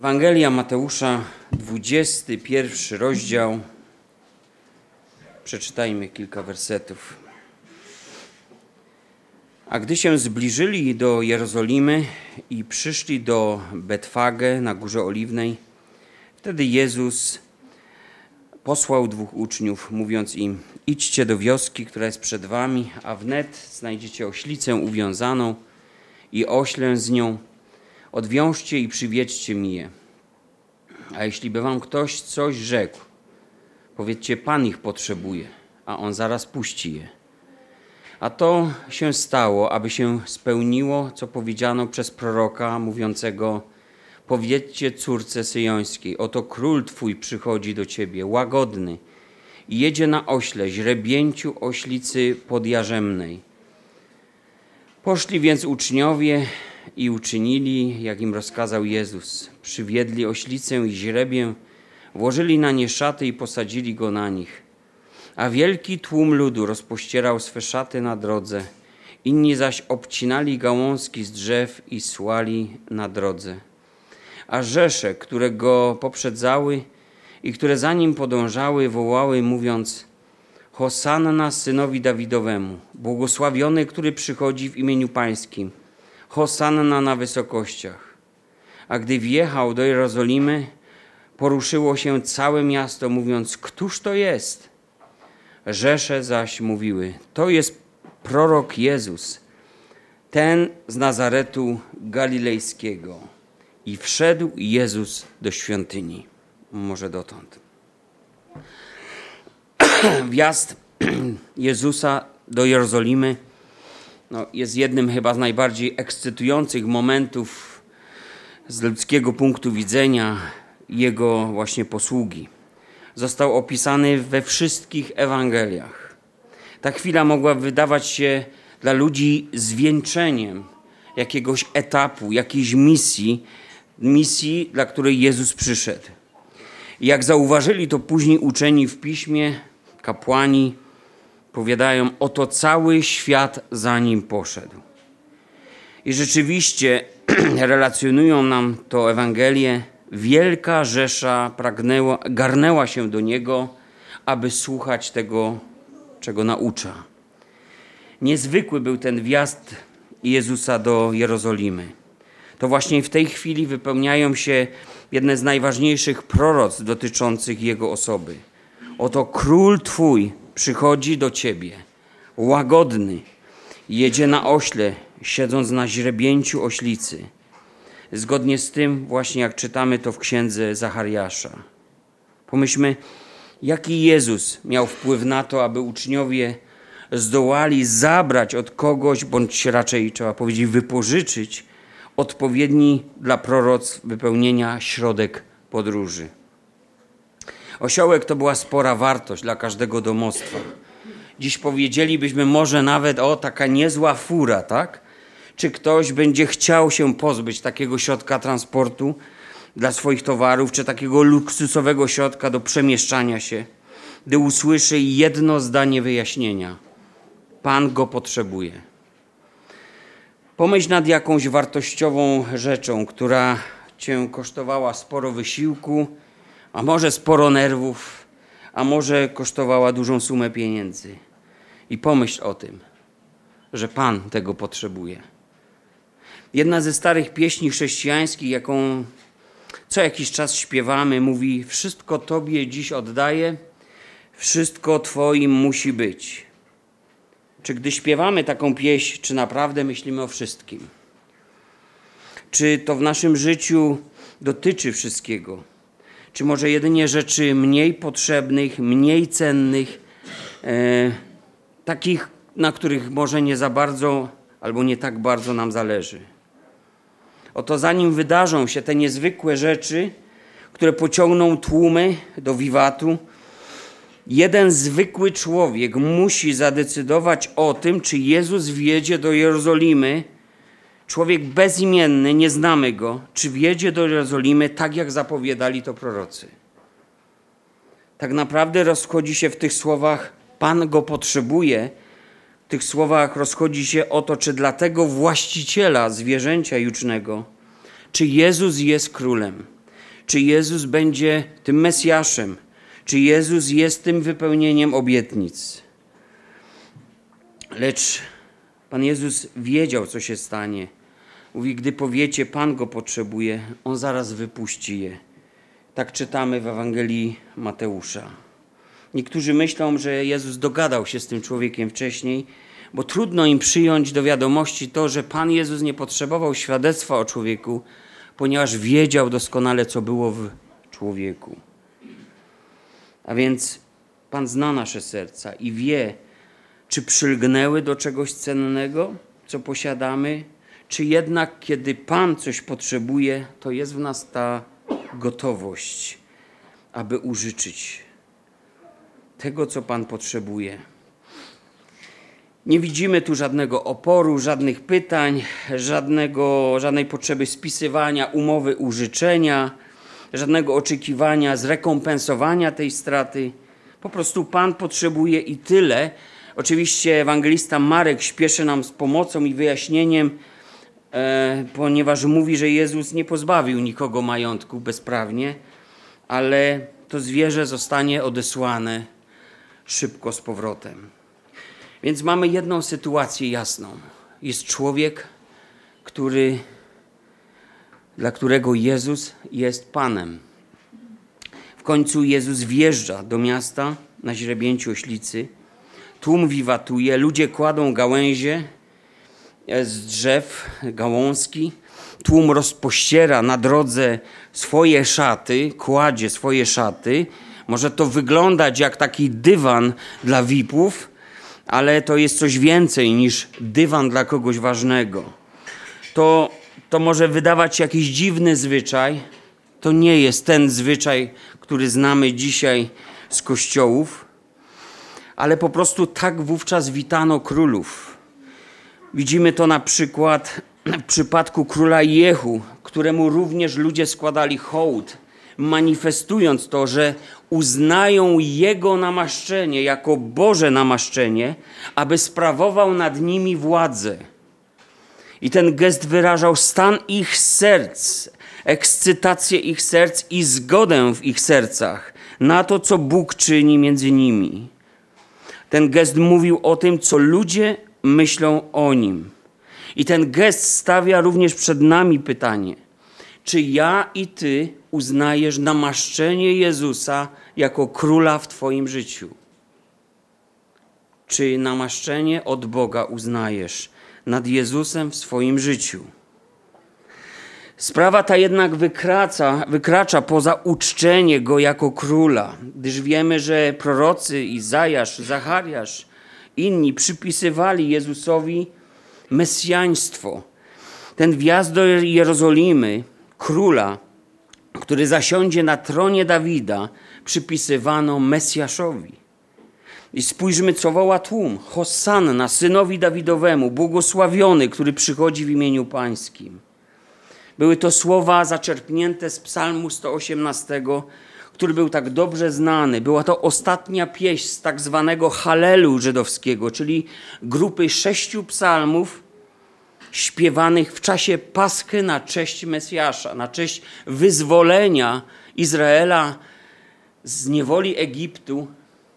Ewangelia Mateusza, 21 rozdział. Przeczytajmy kilka wersetów. A gdy się zbliżyli do Jerozolimy i przyszli do Betfagę na Górze Oliwnej, wtedy Jezus posłał dwóch uczniów, mówiąc im: Idźcie do wioski, która jest przed wami, a wnet znajdziecie oślicę uwiązaną i oślę z nią odwiążcie i przywiedźcie mi je. A jeśli by wam ktoś coś rzekł, powiedzcie, Pan ich potrzebuje, a on zaraz puści je. A to się stało, aby się spełniło, co powiedziano przez proroka mówiącego: Powiedzcie córce syjońskiej: Oto król twój przychodzi do ciebie, łagodny, i jedzie na ośle, źrebięciu oślicy podjarzemnej. Poszli więc uczniowie i uczynili, jak im rozkazał Jezus. Przywiedli oślicę i źrebię, włożyli na nie szaty i posadzili go na nich. A wielki tłum ludu rozpościerał swe szaty na drodze, inni zaś obcinali gałązki z drzew i słali na drodze. A rzesze, które go poprzedzały i które za nim podążały, wołały, mówiąc: Hosanna synowi Dawidowemu, błogosławiony, który przychodzi w imieniu Pańskim. Hosanna na wysokościach. A gdy wjechał do Jerozolimy, poruszyło się całe miasto, mówiąc: Któż to jest? Rzesze zaś mówiły: To jest prorok Jezus, ten z Nazaretu Galilejskiego. I wszedł Jezus do świątyni. Może dotąd. Wjazd Jezusa do Jerozolimy no, jest jednym chyba z najbardziej ekscytujących momentów z ludzkiego punktu widzenia jego właśnie posługi. Został opisany we wszystkich Ewangeliach. Ta chwila mogła wydawać się dla ludzi zwieńczeniem jakiegoś etapu, jakiejś misji, misji, dla której Jezus przyszedł. Jak zauważyli to później uczeni w piśmie, kapłani, powiadają, oto cały świat za nim poszedł. I rzeczywiście relacjonują nam to Ewangelię. Wielka rzesza pragnęła, garnęła się do niego, aby słuchać tego, czego naucza. Niezwykły był ten wjazd Jezusa do Jerozolimy. To właśnie w tej chwili wypełniają się jedne z najważniejszych proroc dotyczących jego osoby. Oto król Twój przychodzi do ciebie, łagodny, jedzie na ośle, siedząc na źrebięciu oślicy. Zgodnie z tym, właśnie jak czytamy to w księdze Zachariasza. Pomyślmy, jaki Jezus miał wpływ na to, aby uczniowie zdołali zabrać od kogoś, bądź raczej trzeba powiedzieć, wypożyczyć odpowiedni dla proroc wypełnienia środek podróży. Osiołek to była spora wartość dla każdego domostwa. Dziś powiedzielibyśmy może nawet o taka niezła fura, tak? Czy ktoś będzie chciał się pozbyć takiego środka transportu dla swoich towarów, czy takiego luksusowego środka do przemieszczania się, gdy usłyszy jedno zdanie wyjaśnienia: Pan go potrzebuje. Pomyśl nad jakąś wartościową rzeczą, która cię kosztowała sporo wysiłku, a może sporo nerwów, a może kosztowała dużą sumę pieniędzy. I pomyśl o tym, że Pan tego potrzebuje. Jedna ze starych pieśni chrześcijańskich, jaką co jakiś czas śpiewamy, mówi: Wszystko Tobie dziś oddaję, wszystko Twoim musi być. Czy gdy śpiewamy taką pieśń, czy naprawdę myślimy o wszystkim? Czy to w naszym życiu dotyczy wszystkiego? Czy może jedynie rzeczy mniej potrzebnych, mniej cennych, e, takich, na których może nie za bardzo albo nie tak bardzo nam zależy. Oto zanim wydarzą się te niezwykłe rzeczy, które pociągną tłumy do wiwatu, jeden zwykły człowiek musi zadecydować o tym, czy Jezus wjedzie do Jerozolimy Człowiek bezimienny, nie znamy go, czy wjedzie do Jerozolimy tak, jak zapowiadali to prorocy. Tak naprawdę rozchodzi się w tych słowach, Pan go potrzebuje. W tych słowach rozchodzi się o to, czy dla tego właściciela zwierzęcia jucznego, czy Jezus jest królem. czy Jezus będzie tym Mesjaszem, czy Jezus jest tym wypełnieniem obietnic. Lecz Pan Jezus wiedział, co się stanie. Mówi, gdy powiecie, Pan go potrzebuje, on zaraz wypuści je. Tak czytamy w Ewangelii Mateusza. Niektórzy myślą, że Jezus dogadał się z tym człowiekiem wcześniej, bo trudno im przyjąć do wiadomości to, że Pan Jezus nie potrzebował świadectwa o człowieku, ponieważ wiedział doskonale, co było w człowieku. A więc Pan zna nasze serca i wie, czy przylgnęły do czegoś cennego, co posiadamy, czy jednak, kiedy Pan coś potrzebuje, to jest w nas ta gotowość, aby użyczyć tego, co Pan potrzebuje. Nie widzimy tu żadnego oporu, żadnych pytań, żadnego, żadnej potrzeby spisywania umowy użyczenia, żadnego oczekiwania zrekompensowania tej straty. Po prostu Pan potrzebuje i tyle. Oczywiście ewangelista Marek śpieszy nam z pomocą i wyjaśnieniem, ponieważ mówi, że Jezus nie pozbawił nikogo majątku bezprawnie, ale to zwierzę zostanie odesłane szybko z powrotem. Więc mamy jedną sytuację jasną. Jest człowiek, który, dla którego Jezus jest Panem. W końcu Jezus wjeżdża do miasta na źrebięciu oślicy. Tłum wiwatuje, ludzie kładą gałęzie z drzew, gałązki. Tłum rozpościera na drodze swoje szaty, kładzie swoje szaty. Może to wyglądać jak taki dywan dla VIP-ów, ale to jest coś więcej niż dywan dla kogoś ważnego. To, to może wydawać się jakiś dziwny zwyczaj. To nie jest ten zwyczaj, który znamy dzisiaj z kościołów, ale po prostu tak wówczas witano królów. Widzimy to na przykład w przypadku króla Jehu, któremu również ludzie składali hołd, manifestując to, że uznają Jego namaszczenie jako Boże namaszczenie, aby sprawował nad nimi władzę. I ten gest wyrażał stan ich serc, ekscytację ich serc i zgodę w ich sercach na to, co Bóg czyni między nimi. Ten gest mówił o tym, co ludzie myślą o nim. I ten gest stawia również przed nami pytanie: czy ja i ty uznajesz namaszczenie Jezusa jako króla w Twoim życiu? Czy namaszczenie od Boga uznajesz nad Jezusem w swoim życiu? Sprawa ta jednak wykracza, wykracza poza uczczenie go jako króla, gdyż wiemy, że prorocy Izajasz, Zachariasz, inni przypisywali Jezusowi mesjaństwo. Ten wjazd do Jerozolimy, króla, który zasiądzie na tronie Dawida, przypisywano Mesjaszowi. I spójrzmy, co woła tłum. Hosanna, synowi Dawidowemu, błogosławiony, który przychodzi w imieniu pańskim. Były to słowa zaczerpnięte z psalmu 118, który był tak dobrze znany. Była to ostatnia pieśń z tak zwanego Halelu żydowskiego, czyli grupy sześciu psalmów, śpiewanych w czasie Paschy na cześć Mesjasza, na cześć wyzwolenia Izraela z niewoli Egiptu,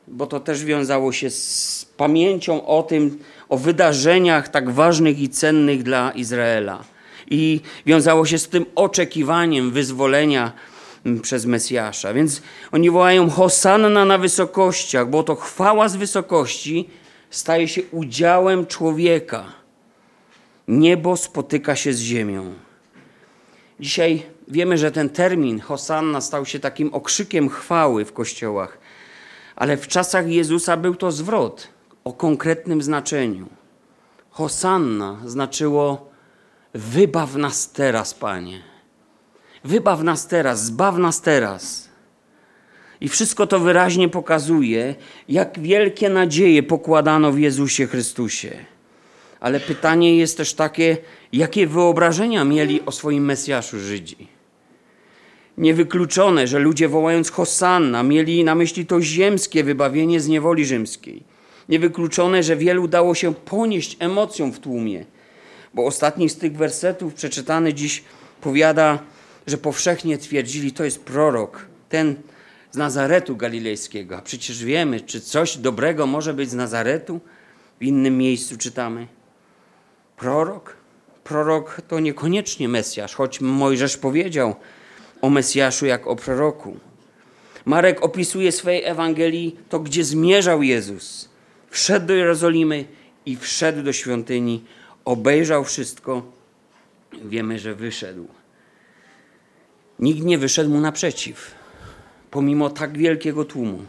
bo to też wiązało się z pamięcią o tym, o wydarzeniach tak ważnych i cennych dla Izraela. I wiązało się z tym oczekiwaniem wyzwolenia przez Mesjasza. Więc oni wołają Hosanna na wysokościach, bo to chwała z wysokości staje się udziałem człowieka niebo spotyka się z ziemią. Dzisiaj wiemy, że ten termin Hosanna stał się takim okrzykiem chwały w kościołach, ale w czasach Jezusa był to zwrot o konkretnym znaczeniu. Hosanna znaczyło wybaw nas teraz, Panie. Wybaw nas teraz, zbaw nas teraz. I wszystko to wyraźnie pokazuje, jak wielkie nadzieje pokładano w Jezusie Chrystusie ale pytanie jest też takie, jakie wyobrażenia mieli o swoim Mesjaszu Żydzi. Niewykluczone, że ludzie wołając Hosanna mieli na myśli to ziemskie wybawienie z niewoli rzymskiej. Niewykluczone, że wielu dało się ponieść emocjom w tłumie, bo ostatni z tych wersetów przeczytany dziś powiada, że powszechnie twierdzili, to jest prorok, ten z Nazaretu Galilejskiego. A przecież wiemy, czy coś dobrego może być z Nazaretu? W innym miejscu czytamy. Prorok? Prorok to niekoniecznie Mesjasz, choć Mojżesz powiedział o Mesjaszu jak o proroku. Marek opisuje swojej Ewangelii to, gdzie zmierzał Jezus. Wszedł do Jerozolimy i wszedł do świątyni, obejrzał wszystko. Wiemy, że wyszedł. Nikt nie wyszedł mu naprzeciw, pomimo tak wielkiego tłumu.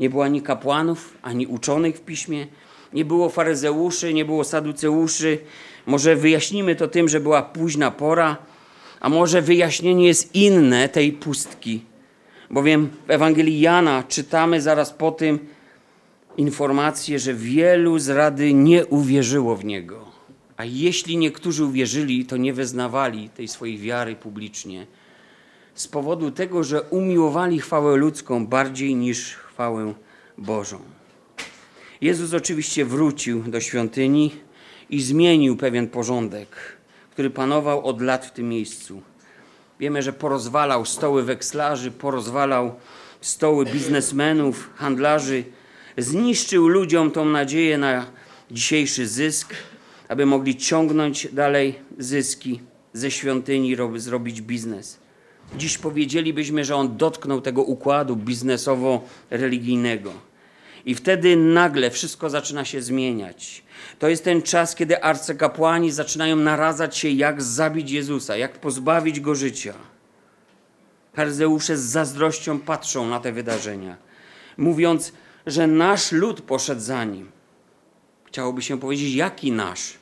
Nie było ani kapłanów, ani uczonych w piśmie, nie było faryzeuszy, nie było saduceuszy. Może wyjaśnimy to tym, że była późna pora, a może wyjaśnienie jest inne tej pustki. Bowiem w Ewangelii Jana czytamy zaraz po tym informację, że wielu z rady nie uwierzyło w niego. A jeśli niektórzy uwierzyli, to nie wyznawali tej swojej wiary publicznie. Z powodu tego, że umiłowali chwałę ludzką bardziej niż chwałę Bożą. Jezus oczywiście wrócił do świątyni i zmienił pewien porządek, który panował od lat w tym miejscu. Wiemy, że porozwalał stoły wekslarzy, porozwalał stoły biznesmenów, handlarzy, zniszczył ludziom tą nadzieję na dzisiejszy zysk, aby mogli ciągnąć dalej zyski ze świątyni, zrobić biznes. Dziś powiedzielibyśmy, że on dotknął tego układu biznesowo-religijnego. I wtedy nagle wszystko zaczyna się zmieniać. To jest ten czas, kiedy arcykapłani zaczynają naradzać się, jak zabić Jezusa, jak pozbawić go życia. Faryzeusze z zazdrością patrzą na te wydarzenia, mówiąc, że nasz lud poszedł za nim. Chciałoby się powiedzieć, jaki nasz?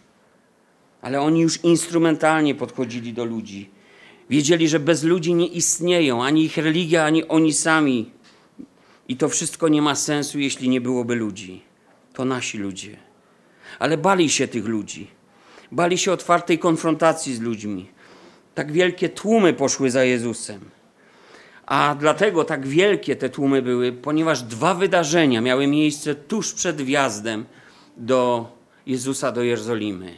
Ale oni już instrumentalnie podchodzili do ludzi. Wiedzieli, że bez ludzi nie istnieją ani ich religia, ani oni sami. I to wszystko nie ma sensu, jeśli nie byłoby ludzi. To nasi ludzie. Ale bali się tych ludzi. Bali się otwartej konfrontacji z ludźmi. Tak wielkie tłumy poszły za Jezusem. A dlatego tak wielkie te tłumy były, ponieważ dwa wydarzenia miały miejsce tuż przed wjazdem do Jezusa do Jerozolimy.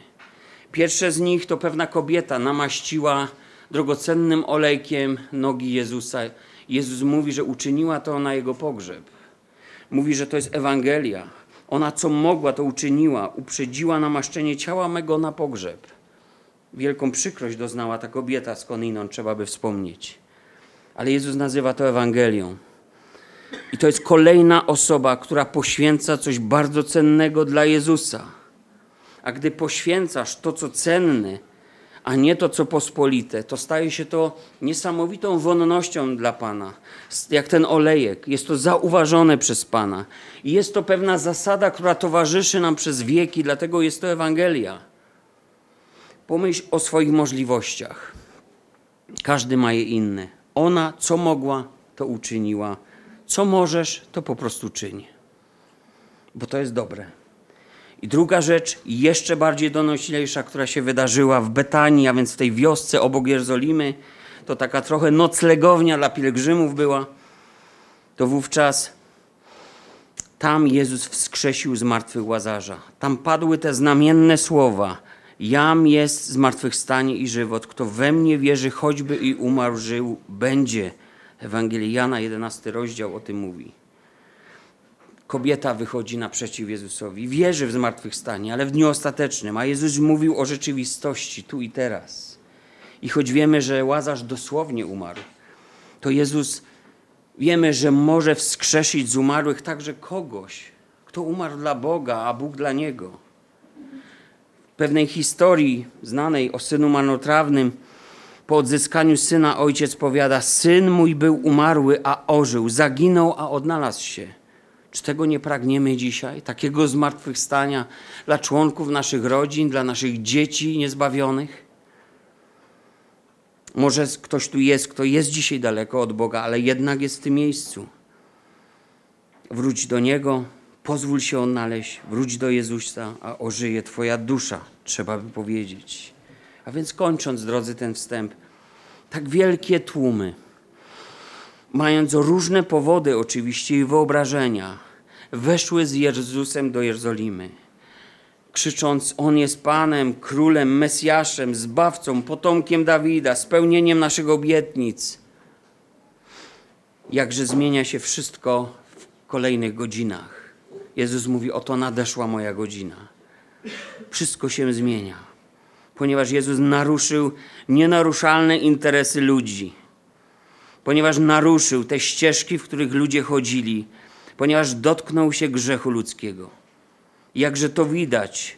Pierwsze z nich to pewna kobieta namaściła drogocennym olejkiem nogi Jezusa. Jezus mówi, że uczyniła to na jego pogrzeb. Mówi, że to jest Ewangelia. Ona co mogła, to uczyniła. Uprzedziła namaszczenie ciała mego na pogrzeb. Wielką przykrość doznała ta kobieta Koninon, trzeba by wspomnieć. Ale Jezus nazywa to Ewangelią. I to jest kolejna osoba, która poświęca coś bardzo cennego dla Jezusa. A gdy poświęcasz to, co cenne, a nie to, co pospolite, to staje się to niesamowitą wonnością dla Pana. Jak ten olejek. Jest to zauważone przez Pana. I jest to pewna zasada, która towarzyszy nam przez wieki, dlatego jest to Ewangelia. Pomyśl o swoich możliwościach. Każdy ma je inne. Ona, co mogła, to uczyniła. Co możesz, to po prostu czyń. Bo to jest dobre. I druga rzecz, jeszcze bardziej donośniejsza, która się wydarzyła w Betanii, a więc w tej wiosce obok Jerozolimy, to taka trochę noclegownia dla pielgrzymów była, to wówczas tam Jezus wskrzesił z martwych Łazarza. Tam padły te znamienne słowa: Jam jest zmartwychwstanie i żywot. Kto we mnie wierzy, choćby i umarł, żył, będzie. Ewangelii Jana, 11 rozdział o tym mówi kobieta wychodzi naprzeciw Jezusowi, wierzy w zmartwychwstanie, ale w dniu ostatecznym, a Jezus mówił o rzeczywistości tu i teraz. I choć wiemy, że Łazarz dosłownie umarł, to Jezus wiemy, że może wskrzesić z umarłych także kogoś, kto umarł dla Boga, a Bóg dla niego. W pewnej historii znanej o synu marnotrawnym, po odzyskaniu syna ojciec powiada: Syn mój był umarły, a ożył, zaginął, a odnalazł się. Czy tego nie pragniemy dzisiaj? Takiego zmartwychwstania dla członków naszych rodzin, dla naszych dzieci niezbawionych? Może ktoś tu jest, kto jest dzisiaj daleko od Boga, ale jednak jest w tym miejscu. Wróć do Niego, pozwól się odnaleźć, wróć do Jezusa, a ożyje Twoja dusza, trzeba by powiedzieć. A więc kończąc, drodzy, ten wstęp, tak wielkie tłumy mając różne powody oczywiście i wyobrażenia, weszły z Jezusem do Jerozolimy. krzycząc: On jest Panem, Królem, Mesjaszem, Zbawcą, potomkiem Dawida, spełnieniem naszych obietnic. Jakże zmienia się wszystko w kolejnych godzinach. Jezus mówi: Oto nadeszła moja godzina. Wszystko się zmienia, ponieważ Jezus naruszył nienaruszalne interesy ludzi, ponieważ naruszył te ścieżki, w których ludzie chodzili, ponieważ dotknął się grzechu ludzkiego. Jakże to widać,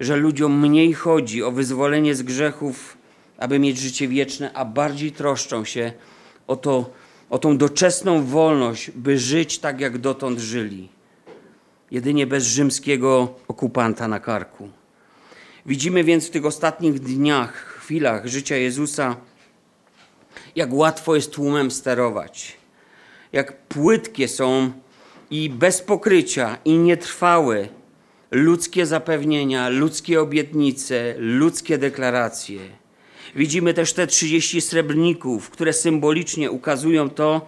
że ludziom mniej chodzi o wyzwolenie z grzechów, aby mieć życie wieczne, a bardziej troszczą się o, to, o tą doczesną wolność, by żyć tak, jak dotąd żyli. Jedynie bez rzymskiego okupanta na karku. Widzimy więc w tych ostatnich dniach, chwilach życia Jezusa, jak łatwo jest tłumem sterować, jak płytkie są i bez pokrycia, i nietrwałe ludzkie zapewnienia, ludzkie obietnice, ludzkie deklaracje. Widzimy też te 30 srebrników, które symbolicznie ukazują to,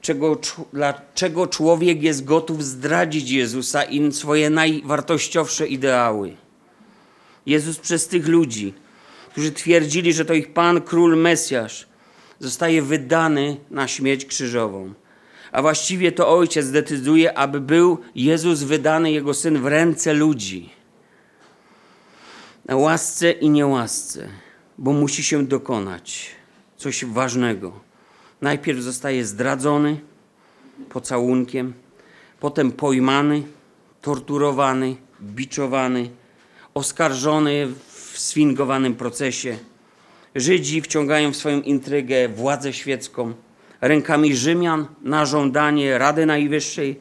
czego, dlaczego człowiek jest gotów zdradzić Jezusa i swoje najwartościowsze ideały. Jezus przez tych ludzi, którzy twierdzili, że to ich Pan, Król, Mesjasz, zostaje wydany na śmierć krzyżową a właściwie to ojciec decyduje, aby był Jezus wydany, jego syn, w ręce ludzi. Na łasce i niełasce, bo musi się dokonać coś ważnego. Najpierw zostaje zdradzony pocałunkiem, potem pojmany, torturowany, biczowany, oskarżony w sfingowanym procesie. Żydzi wciągają w swoją intrygę władzę świecką rękami Rzymian na żądanie Rady Najwyższej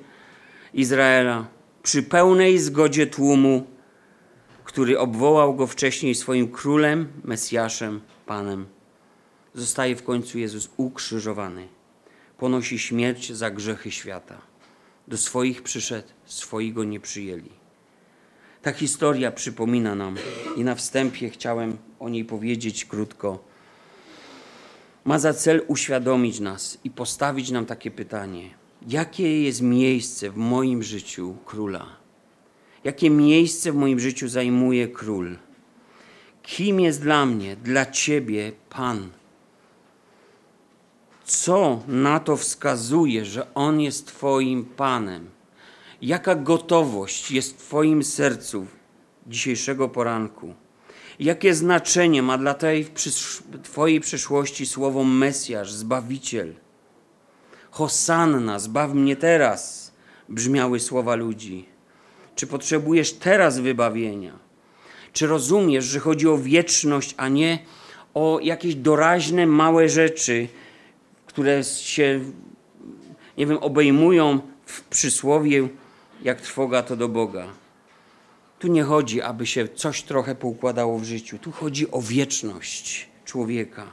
Izraela przy pełnej zgodzie tłumu, który obwołał go wcześniej swoim królem, Mesjaszem, Panem. Zostaje w końcu Jezus ukrzyżowany. Ponosi śmierć za grzechy świata. Do swoich przyszedł, swojego nie przyjęli. Ta historia przypomina nam i na wstępie chciałem o niej powiedzieć krótko ma za cel uświadomić nas i postawić nam takie pytanie: jakie jest miejsce w moim życiu króla? Jakie miejsce w moim życiu zajmuje król? Kim jest dla mnie, dla ciebie Pan? Co na to wskazuje, że On jest Twoim Panem? Jaka gotowość jest w Twoim sercu dzisiejszego poranku? Jakie znaczenie ma dla tej Twojej przyszłości słowo Mesjasz, Zbawiciel? Hosanna, zbaw mnie teraz, brzmiały słowa ludzi. Czy potrzebujesz teraz wybawienia? Czy rozumiesz, że chodzi o wieczność, a nie o jakieś doraźne, małe rzeczy, które się, nie wiem, obejmują w przysłowie, jak trwoga to do Boga? Tu nie chodzi, aby się coś trochę poukładało w życiu. Tu chodzi o wieczność człowieka.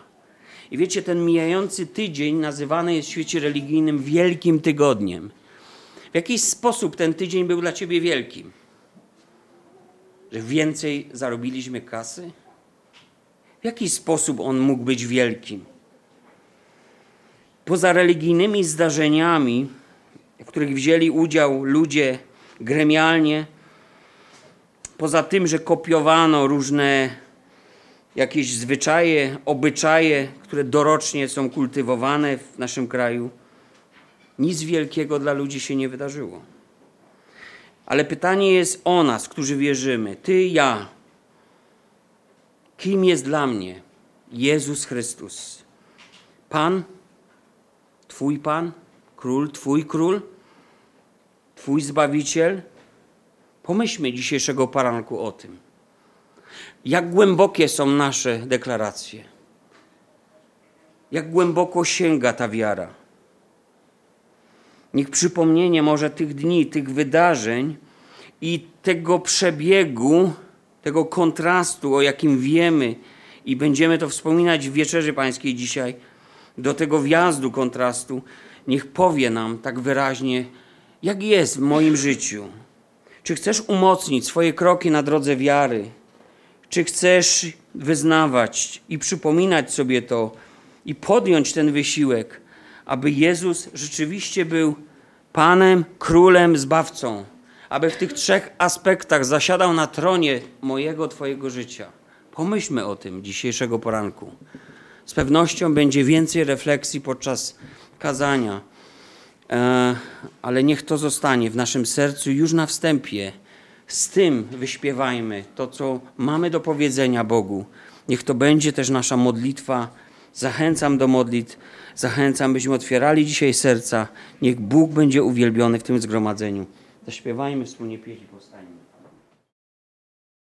I wiecie, ten mijający tydzień nazywany jest w świecie religijnym Wielkim Tygodniem. W jakiś sposób ten tydzień był dla ciebie wielkim? Że więcej zarobiliśmy kasy? W jaki sposób on mógł być wielkim? Poza religijnymi zdarzeniami, których wzięli udział ludzie gremialnie, poza tym, że kopiowano różne jakieś zwyczaje, obyczaje, które dorocznie są kultywowane w naszym kraju, nic wielkiego dla ludzi się nie wydarzyło. Ale pytanie jest o nas, którzy wierzymy. Ty, ja. Kim jest dla mnie Jezus Chrystus? Pan? Twój Pan? Król? Twój Król? Twój Zbawiciel? Pomyślmy dzisiejszego poranku o tym. Jak głębokie są nasze deklaracje? Jak głęboko sięga ta wiara? Niech przypomnienie może tych dni, tych wydarzeń i tego przebiegu, tego kontrastu, o jakim wiemy i będziemy to wspominać w wieczerzy pańskiej dzisiaj, do tego wjazdu kontrastu, niech powie nam tak wyraźnie, jak jest w moim życiu, czy chcesz umocnić swoje kroki na drodze wiary? Czy chcesz wyznawać i przypominać sobie to i podjąć ten wysiłek, aby Jezus rzeczywiście był Panem, Królem, Zbawcą, aby w tych trzech aspektach zasiadał na tronie mojego, Twojego życia. Pomyślmy o tym dzisiejszego poranku. Z pewnością będzie więcej refleksji podczas kazania, ale niech to zostanie w naszym sercu już na wstępie. Z tym wyśpiewajmy to, co mamy do powiedzenia Bogu. Niech to będzie też nasza modlitwa. Zachęcam do modlitw, zachęcam, byśmy otwierali dzisiaj serca. Niech Bóg będzie uwielbiony w tym zgromadzeniu. Zaśpiewajmy wspólnie pieśń powstanie.